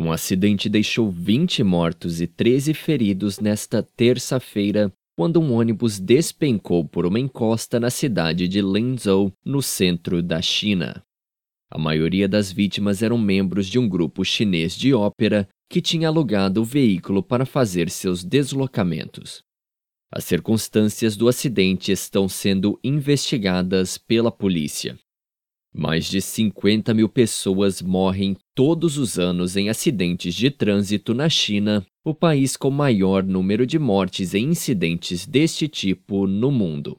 Um acidente deixou 20 mortos e 13 feridos nesta terça-feira, quando um ônibus despencou por uma encosta na cidade de Linzhou, no centro da China. A maioria das vítimas eram membros de um grupo chinês de ópera que tinha alugado o veículo para fazer seus deslocamentos. As circunstâncias do acidente estão sendo investigadas pela polícia. Mais de 50 mil pessoas morrem todos os anos em acidentes de trânsito na China, o país com maior número de mortes em incidentes deste tipo no mundo.